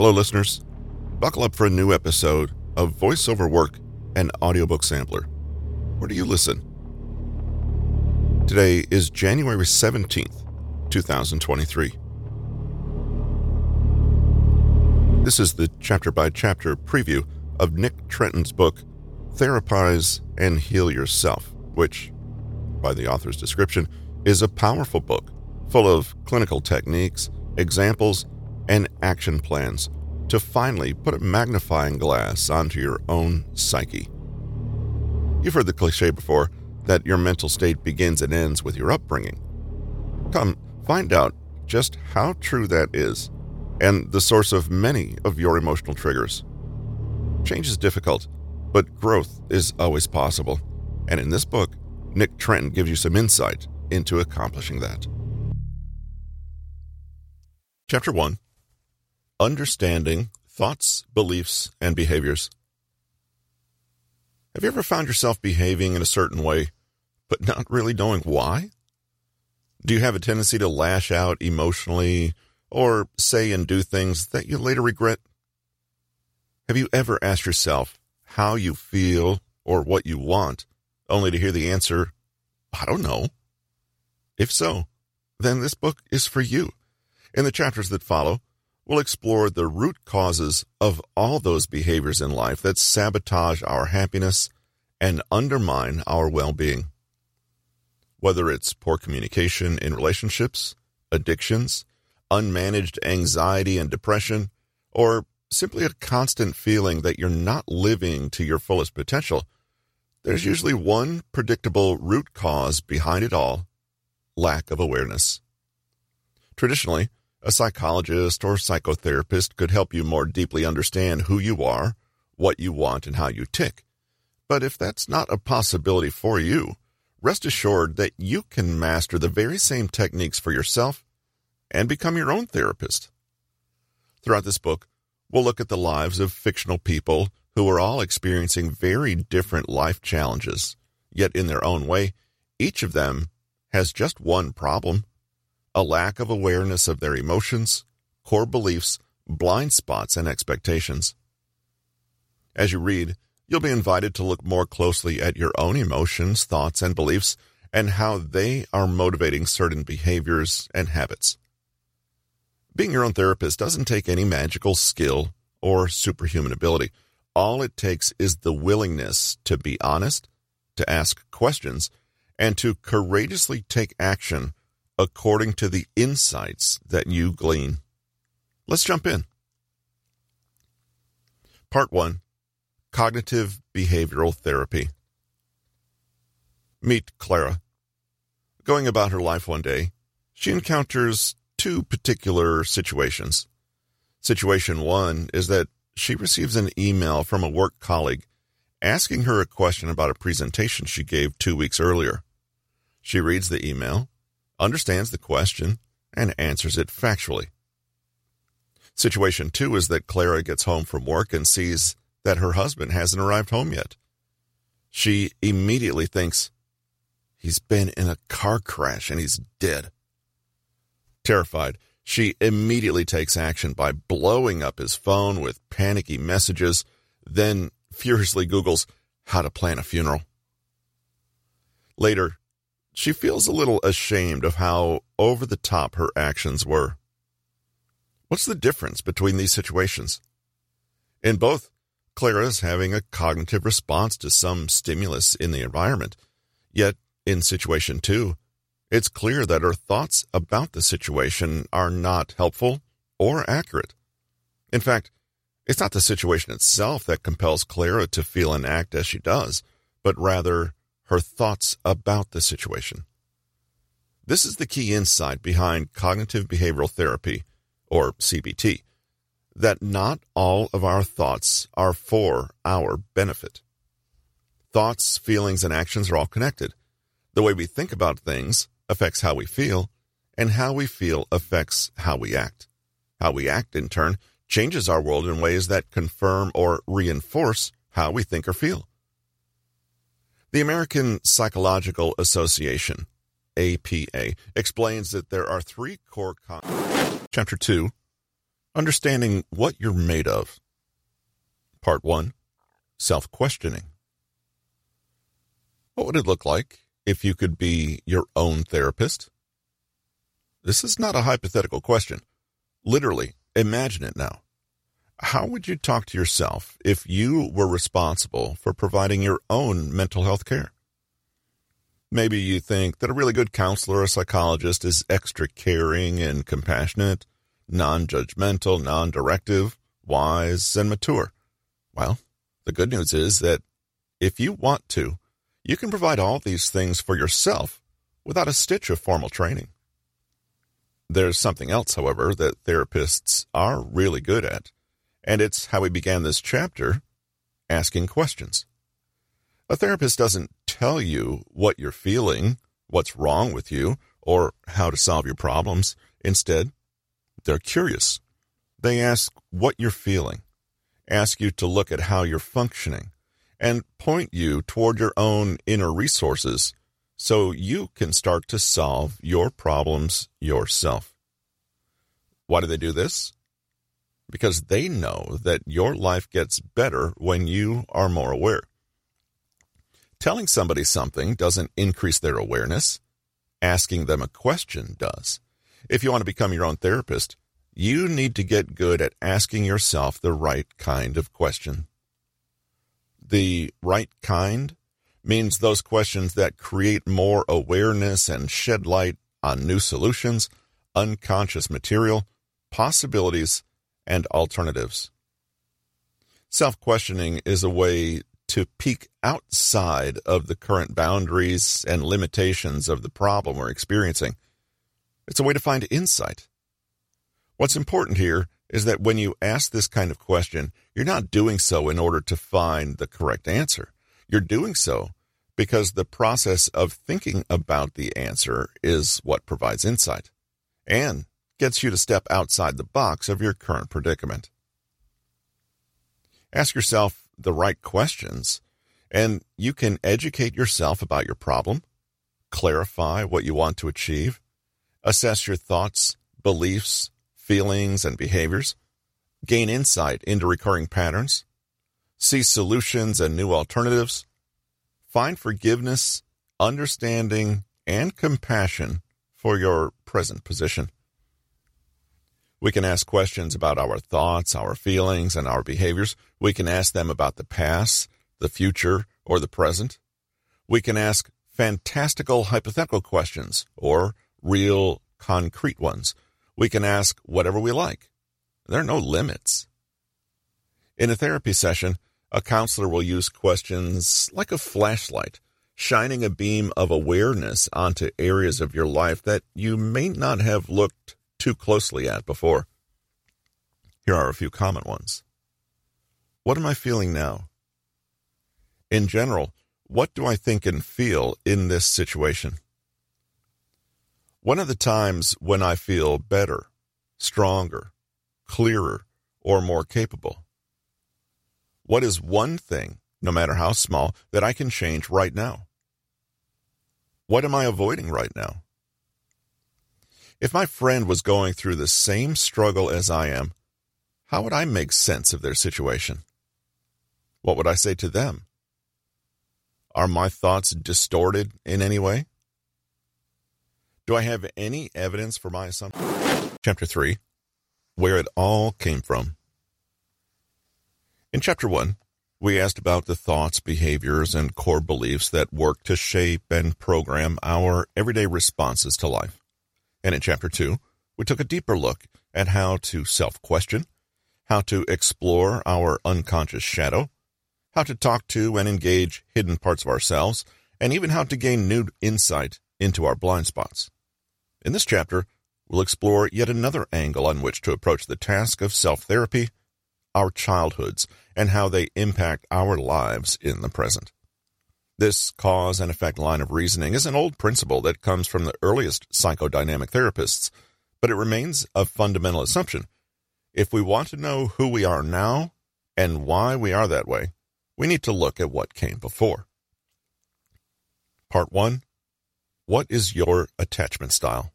Hello, listeners. Buckle up for a new episode of Voiceover Work and Audiobook Sampler. Where do you listen? Today is January 17th, 2023. This is the chapter by chapter preview of Nick Trenton's book, Therapize and Heal Yourself, which, by the author's description, is a powerful book full of clinical techniques, examples, and action plans to finally put a magnifying glass onto your own psyche. You've heard the cliche before that your mental state begins and ends with your upbringing. Come, find out just how true that is and the source of many of your emotional triggers. Change is difficult, but growth is always possible. And in this book, Nick Trenton gives you some insight into accomplishing that. Chapter 1 Understanding Thoughts, Beliefs, and Behaviors. Have you ever found yourself behaving in a certain way, but not really knowing why? Do you have a tendency to lash out emotionally or say and do things that you later regret? Have you ever asked yourself how you feel or what you want, only to hear the answer, I don't know? If so, then this book is for you. In the chapters that follow, we'll explore the root causes of all those behaviors in life that sabotage our happiness and undermine our well being. Whether it's poor communication in relationships, addictions, unmanaged anxiety and depression, or simply a constant feeling that you're not living to your fullest potential, there's usually one predictable root cause behind it all lack of awareness. Traditionally, a psychologist or psychotherapist could help you more deeply understand who you are, what you want, and how you tick. But if that's not a possibility for you, rest assured that you can master the very same techniques for yourself and become your own therapist. Throughout this book, we'll look at the lives of fictional people who are all experiencing very different life challenges, yet in their own way, each of them has just one problem a lack of awareness of their emotions, core beliefs, blind spots, and expectations. As you read, you'll be invited to look more closely at your own emotions, thoughts, and beliefs and how they are motivating certain behaviors and habits. Being your own therapist doesn't take any magical skill or superhuman ability. All it takes is the willingness to be honest, to ask questions, and to courageously take action according to the insights that you glean. Let's jump in. Part 1 Cognitive Behavioral Therapy. Meet Clara. Going about her life one day, she encounters two particular situations. Situation one is that she receives an email from a work colleague asking her a question about a presentation she gave two weeks earlier. She reads the email understands the question, and answers it factually. Situation two is that Clara gets home from work and sees that her husband hasn't arrived home yet. She immediately thinks, he's been in a car crash and he's dead. Terrified, she immediately takes action by blowing up his phone with panicky messages, then furiously Googles how to plan a funeral. Later, she feels a little ashamed of how over the top her actions were. What's the difference between these situations? In both, Clara is having a cognitive response to some stimulus in the environment. Yet, in situation two, it's clear that her thoughts about the situation are not helpful or accurate. In fact, it's not the situation itself that compels Clara to feel and act as she does, but rather her thoughts about the situation. This is the key insight behind cognitive behavioral therapy, or CBT, that not all of our thoughts are for our benefit. Thoughts, feelings, and actions are all connected. The way we think about things affects how we feel, and how we feel affects how we act. How we act, in turn, changes our world in ways that confirm or reinforce how we think or feel. The American Psychological Association, APA, explains that there are three core. Con- Chapter 2 Understanding what you're made of. Part 1 Self Questioning. What would it look like if you could be your own therapist? This is not a hypothetical question. Literally, imagine it now. How would you talk to yourself if you were responsible for providing your own mental health care? Maybe you think that a really good counselor or psychologist is extra caring and compassionate, non judgmental, non directive, wise, and mature. Well, the good news is that if you want to, you can provide all these things for yourself without a stitch of formal training. There's something else, however, that therapists are really good at, and it's how we began this chapter asking questions. A therapist doesn't tell you what you're feeling, what's wrong with you, or how to solve your problems. Instead, they're curious. They ask what you're feeling, ask you to look at how you're functioning, and point you toward your own inner resources so you can start to solve your problems yourself. Why do they do this? Because they know that your life gets better when you are more aware. Telling somebody something doesn't increase their awareness. Asking them a question does. If you want to become your own therapist, you need to get good at asking yourself the right kind of question. The right kind means those questions that create more awareness and shed light on new solutions, unconscious material, possibilities, and alternatives. Self questioning is a way to peek outside of the current boundaries and limitations of the problem we're experiencing. It's a way to find insight. What's important here is that when you ask this kind of question, you're not doing so in order to find the correct answer. You're doing so because the process of thinking about the answer is what provides insight and gets you to step outside the box of your current predicament. Ask yourself the right questions, and you can educate yourself about your problem, clarify what you want to achieve, assess your thoughts, beliefs, feelings, and behaviors, gain insight into recurring patterns, see solutions and new alternatives, find forgiveness, understanding, and compassion for your present position. We can ask questions about our thoughts, our feelings, and our behaviors. We can ask them about the past, the future, or the present. We can ask fantastical hypothetical questions or real concrete ones. We can ask whatever we like. There are no limits. In a therapy session, a counselor will use questions like a flashlight, shining a beam of awareness onto areas of your life that you may not have looked too closely at before. Here are a few common ones. What am I feeling now? In general, what do I think and feel in this situation? When are the times when I feel better, stronger, clearer, or more capable? What is one thing, no matter how small, that I can change right now? What am I avoiding right now? If my friend was going through the same struggle as I am, how would I make sense of their situation? What would I say to them? Are my thoughts distorted in any way? Do I have any evidence for my assumption? Chapter 3 Where It All Came From. In Chapter 1, we asked about the thoughts, behaviors, and core beliefs that work to shape and program our everyday responses to life. And in chapter two, we took a deeper look at how to self question, how to explore our unconscious shadow, how to talk to and engage hidden parts of ourselves, and even how to gain new insight into our blind spots. In this chapter, we'll explore yet another angle on which to approach the task of self therapy, our childhoods, and how they impact our lives in the present. This cause and effect line of reasoning is an old principle that comes from the earliest psychodynamic therapists, but it remains a fundamental assumption. If we want to know who we are now and why we are that way, we need to look at what came before. Part 1 What is your attachment style?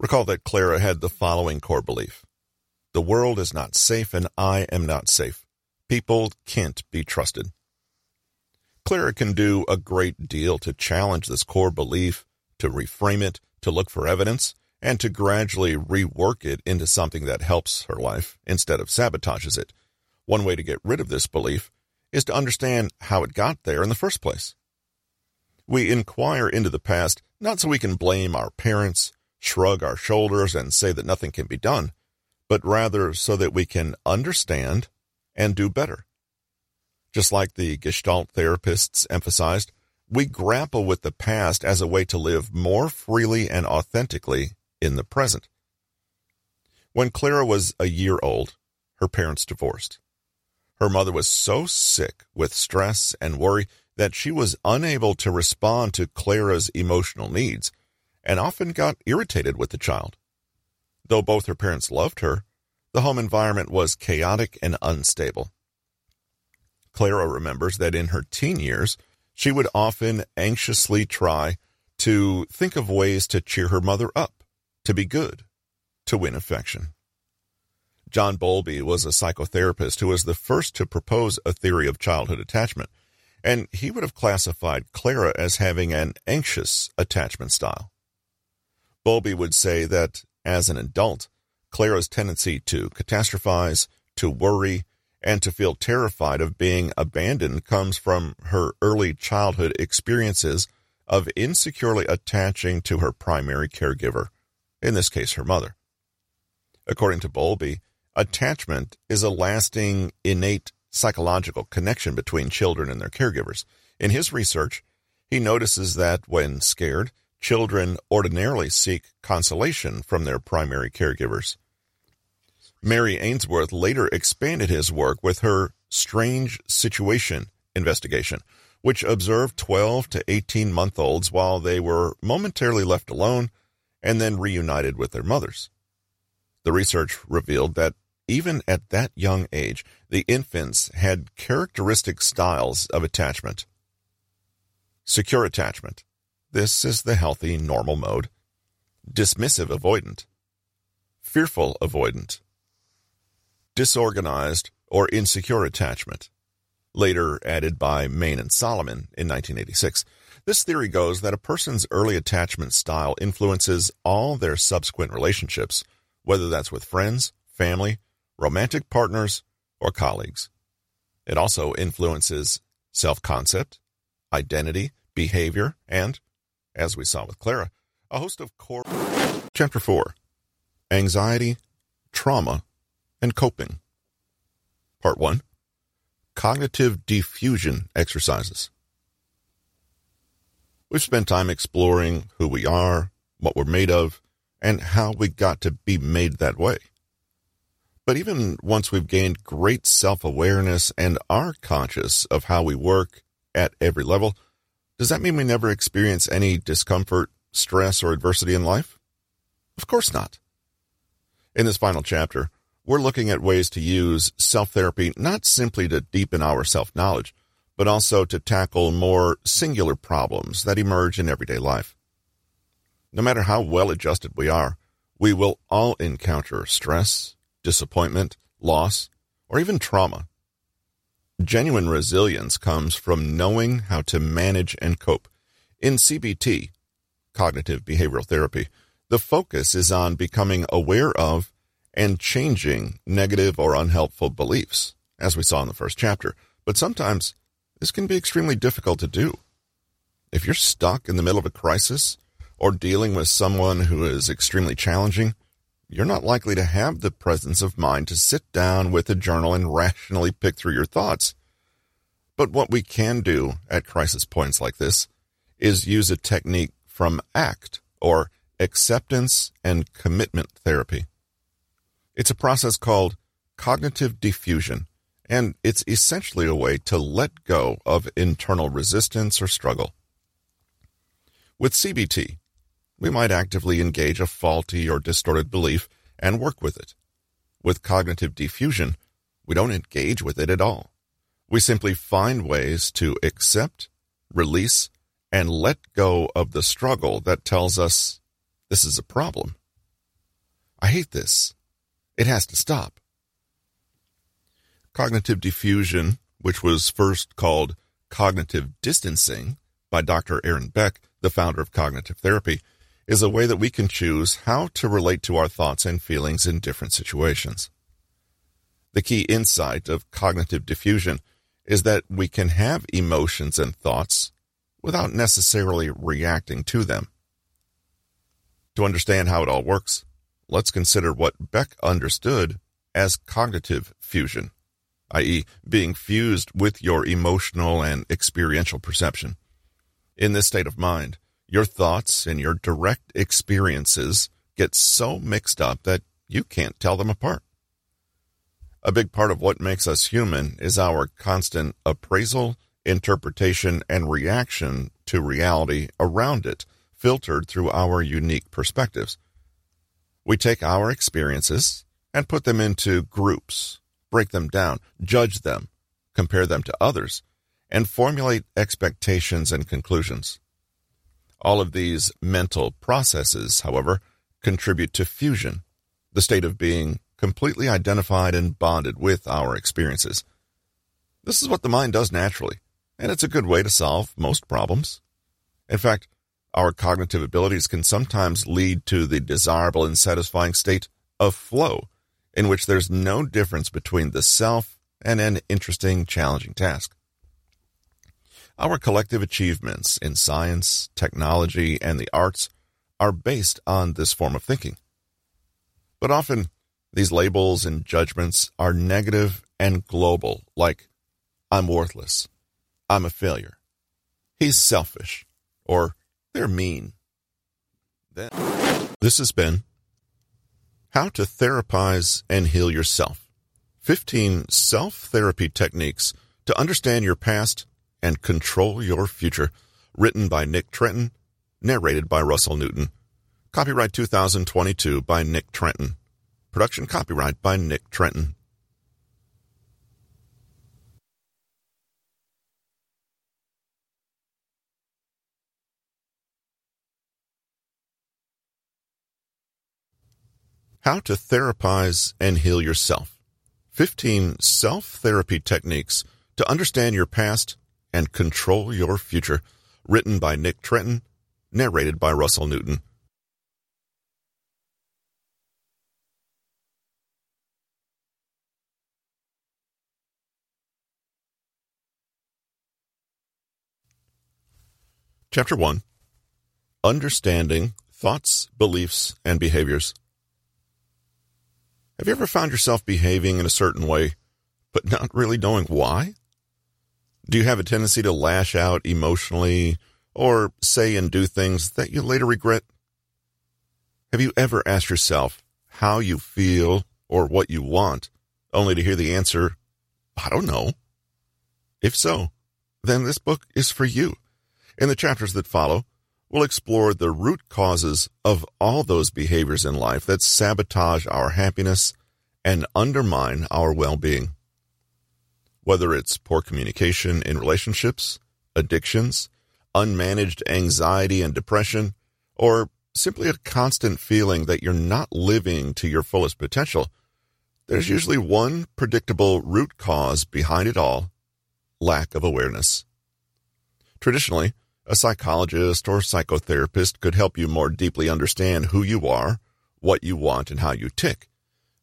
Recall that Clara had the following core belief The world is not safe and I am not safe. People can't be trusted. Clara can do a great deal to challenge this core belief, to reframe it, to look for evidence, and to gradually rework it into something that helps her life instead of sabotages it. One way to get rid of this belief is to understand how it got there in the first place. We inquire into the past not so we can blame our parents, shrug our shoulders, and say that nothing can be done, but rather so that we can understand and do better. Just like the Gestalt therapists emphasized, we grapple with the past as a way to live more freely and authentically in the present. When Clara was a year old, her parents divorced. Her mother was so sick with stress and worry that she was unable to respond to Clara's emotional needs and often got irritated with the child. Though both her parents loved her, the home environment was chaotic and unstable. Clara remembers that in her teen years, she would often anxiously try to think of ways to cheer her mother up, to be good, to win affection. John Bowlby was a psychotherapist who was the first to propose a theory of childhood attachment, and he would have classified Clara as having an anxious attachment style. Bowlby would say that, as an adult, Clara's tendency to catastrophize, to worry, and to feel terrified of being abandoned comes from her early childhood experiences of insecurely attaching to her primary caregiver, in this case her mother. According to Bowlby, attachment is a lasting, innate psychological connection between children and their caregivers. In his research, he notices that when scared, children ordinarily seek consolation from their primary caregivers. Mary Ainsworth later expanded his work with her Strange Situation investigation, which observed 12 to 18 month olds while they were momentarily left alone and then reunited with their mothers. The research revealed that even at that young age, the infants had characteristic styles of attachment. Secure attachment. This is the healthy, normal mode. Dismissive avoidant. Fearful avoidant disorganized, or insecure attachment. Later added by Main and Solomon in 1986, this theory goes that a person's early attachment style influences all their subsequent relationships, whether that's with friends, family, romantic partners, or colleagues. It also influences self concept, identity, behavior, and, as we saw with Clara, a host of core. Chapter 4 Anxiety, Trauma, and coping. Part 1 Cognitive Defusion Exercises. We've spent time exploring who we are, what we're made of, and how we got to be made that way. But even once we've gained great self awareness and are conscious of how we work at every level, does that mean we never experience any discomfort, stress, or adversity in life? Of course not. In this final chapter, we're looking at ways to use self therapy not simply to deepen our self knowledge, but also to tackle more singular problems that emerge in everyday life. No matter how well adjusted we are, we will all encounter stress, disappointment, loss, or even trauma. Genuine resilience comes from knowing how to manage and cope. In CBT, cognitive behavioral therapy, the focus is on becoming aware of and changing negative or unhelpful beliefs, as we saw in the first chapter. But sometimes this can be extremely difficult to do. If you're stuck in the middle of a crisis or dealing with someone who is extremely challenging, you're not likely to have the presence of mind to sit down with a journal and rationally pick through your thoughts. But what we can do at crisis points like this is use a technique from ACT, or acceptance and commitment therapy. It's a process called cognitive defusion, and it's essentially a way to let go of internal resistance or struggle. With CBT, we might actively engage a faulty or distorted belief and work with it. With cognitive defusion, we don't engage with it at all. We simply find ways to accept, release, and let go of the struggle that tells us this is a problem. I hate this. It has to stop. Cognitive defusion, which was first called cognitive distancing by Dr. Aaron Beck, the founder of cognitive therapy, is a way that we can choose how to relate to our thoughts and feelings in different situations. The key insight of cognitive defusion is that we can have emotions and thoughts without necessarily reacting to them. To understand how it all works, let's consider what Beck understood as cognitive fusion, i.e., being fused with your emotional and experiential perception. In this state of mind, your thoughts and your direct experiences get so mixed up that you can't tell them apart. A big part of what makes us human is our constant appraisal, interpretation, and reaction to reality around it, filtered through our unique perspectives. We take our experiences and put them into groups, break them down, judge them, compare them to others, and formulate expectations and conclusions. All of these mental processes, however, contribute to fusion, the state of being completely identified and bonded with our experiences. This is what the mind does naturally, and it's a good way to solve most problems. In fact, our cognitive abilities can sometimes lead to the desirable and satisfying state of flow, in which there's no difference between the self and an interesting, challenging task. Our collective achievements in science, technology, and the arts are based on this form of thinking. But often, these labels and judgments are negative and global, like, I'm worthless, I'm a failure, he's selfish, or they're mean. This has been How to Therapize and Heal Yourself 15 Self Therapy Techniques to Understand Your Past and Control Your Future, written by Nick Trenton, narrated by Russell Newton. Copyright 2022 by Nick Trenton. Production copyright by Nick Trenton. How to Therapize and Heal Yourself 15 Self Therapy Techniques to Understand Your Past and Control Your Future, written by Nick Trenton, narrated by Russell Newton. Chapter 1 Understanding Thoughts, Beliefs, and Behaviors. Have you ever found yourself behaving in a certain way, but not really knowing why? Do you have a tendency to lash out emotionally or say and do things that you later regret? Have you ever asked yourself how you feel or what you want, only to hear the answer, I don't know? If so, then this book is for you. In the chapters that follow, we'll explore the root causes of all those behaviors in life that sabotage our happiness and undermine our well-being whether it's poor communication in relationships, addictions, unmanaged anxiety and depression, or simply a constant feeling that you're not living to your fullest potential, there's usually one predictable root cause behind it all lack of awareness. Traditionally, a psychologist or psychotherapist could help you more deeply understand who you are, what you want, and how you tick.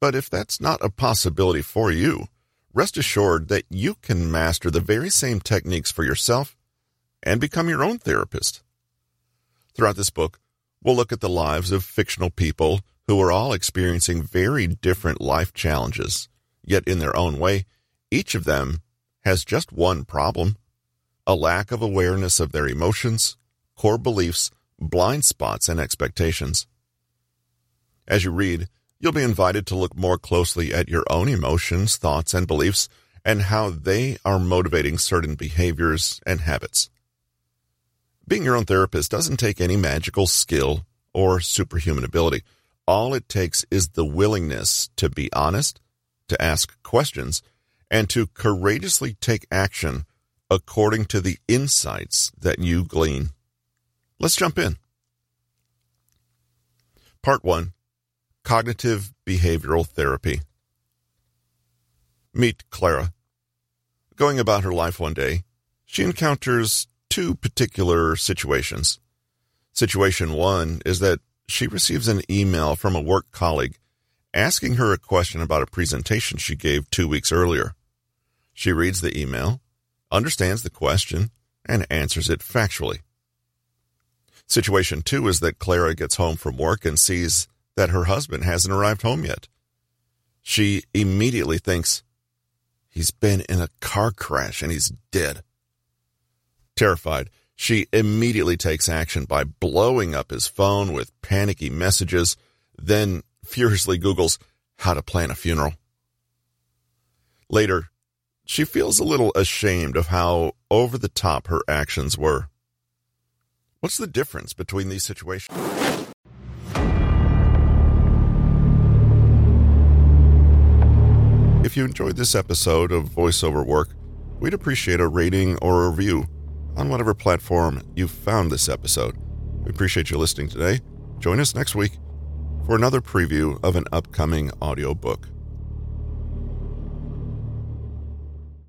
But if that's not a possibility for you, rest assured that you can master the very same techniques for yourself and become your own therapist. Throughout this book, we'll look at the lives of fictional people who are all experiencing very different life challenges, yet in their own way, each of them has just one problem a lack of awareness of their emotions, core beliefs, blind spots, and expectations. As you read, You'll be invited to look more closely at your own emotions, thoughts, and beliefs and how they are motivating certain behaviors and habits. Being your own therapist doesn't take any magical skill or superhuman ability. All it takes is the willingness to be honest, to ask questions, and to courageously take action according to the insights that you glean. Let's jump in. Part 1 cognitive behavioral therapy. Meet Clara. Going about her life one day, she encounters two particular situations. Situation one is that she receives an email from a work colleague asking her a question about a presentation she gave two weeks earlier. She reads the email, understands the question, and answers it factually. Situation two is that Clara gets home from work and sees that her husband hasn't arrived home yet. She immediately thinks, he's been in a car crash and he's dead. Terrified, she immediately takes action by blowing up his phone with panicky messages, then furiously Googles how to plan a funeral. Later, she feels a little ashamed of how over the top her actions were. What's the difference between these situations? If you enjoyed this episode of VoiceOver Work, we'd appreciate a rating or a review on whatever platform you found this episode. We appreciate you listening today. Join us next week for another preview of an upcoming audiobook.